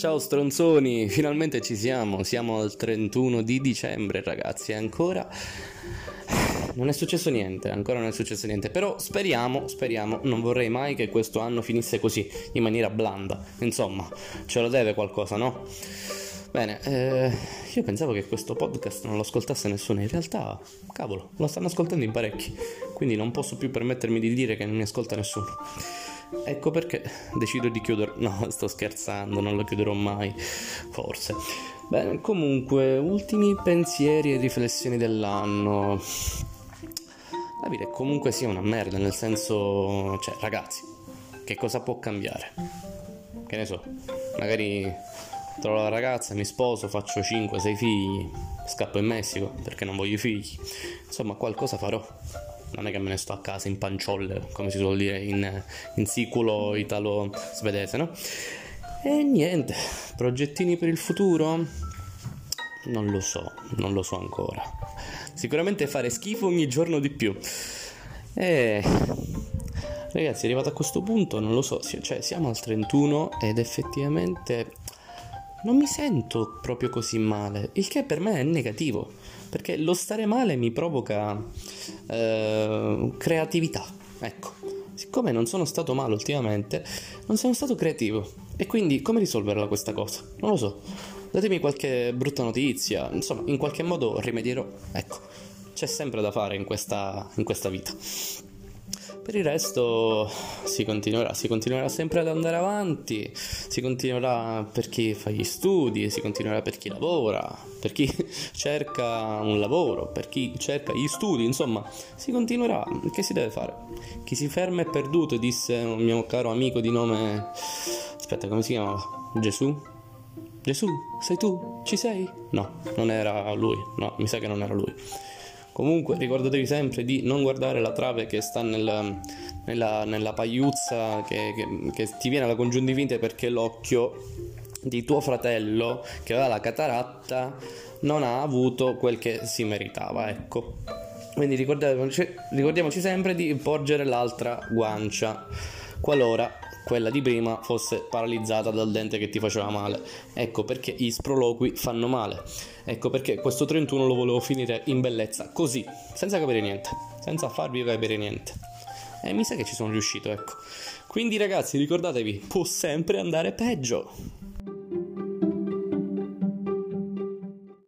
Ciao stronzoni, finalmente ci siamo, siamo al 31 di dicembre ragazzi, ancora non è successo niente, ancora non è successo niente, però speriamo, speriamo, non vorrei mai che questo anno finisse così, in maniera blanda, insomma, ce lo deve qualcosa, no? Bene, eh, io pensavo che questo podcast non lo ascoltasse nessuno, in realtà, cavolo, lo stanno ascoltando in parecchi, quindi non posso più permettermi di dire che non mi ascolta nessuno. Ecco perché decido di chiudere. No, sto scherzando, non lo chiuderò mai. Forse. Bene, comunque, ultimi pensieri e riflessioni dell'anno. La vita è comunque sia una merda, nel senso. Cioè, ragazzi, che cosa può cambiare? Che ne so, magari trovo la ragazza, mi sposo, faccio 5-6 figli, scappo in Messico perché non voglio figli. Insomma, qualcosa farò non è che me ne sto a casa in panciolle, come si suol dire in, in siculo italo-svedese, no? E niente, progettini per il futuro? Non lo so, non lo so ancora. Sicuramente fare schifo ogni giorno di più. E ragazzi, arrivato a questo punto, non lo so, cioè siamo al 31 ed effettivamente non mi sento proprio così male, il che per me è negativo, perché lo stare male mi provoca eh, creatività. Ecco, siccome non sono stato male ultimamente, non sono stato creativo. E quindi come risolverla questa cosa? Non lo so. Datemi qualche brutta notizia, insomma, in qualche modo rimedierò. Ecco, c'è sempre da fare in questa, in questa vita. Per il resto si continuerà, si continuerà sempre ad andare avanti, si continuerà per chi fa gli studi, si continuerà per chi lavora, per chi cerca un lavoro, per chi cerca gli studi, insomma, si continuerà. Che si deve fare? Chi si ferma è perduto, disse un mio caro amico di nome... Aspetta, come si chiamava? Gesù? Gesù, sei tu? Ci sei? No, non era lui, no, mi sa che non era lui. Comunque ricordatevi sempre di non guardare la trave che sta nel, nella, nella, pagliuzza che, che, che ti viene alla congiuntivite perché l'occhio di tuo fratello che aveva la cataratta non ha avuto quel che si meritava, ecco. Quindi ricordiamoci, ricordiamoci sempre di porgere l'altra guancia qualora quella di prima fosse paralizzata dal dente che ti faceva male. Ecco perché gli sproloqui fanno male. Ecco perché questo 31 lo volevo finire in bellezza, così, senza capire niente, senza farvi capire niente. E mi sa che ci sono riuscito, ecco. Quindi ragazzi, ricordatevi, può sempre andare peggio.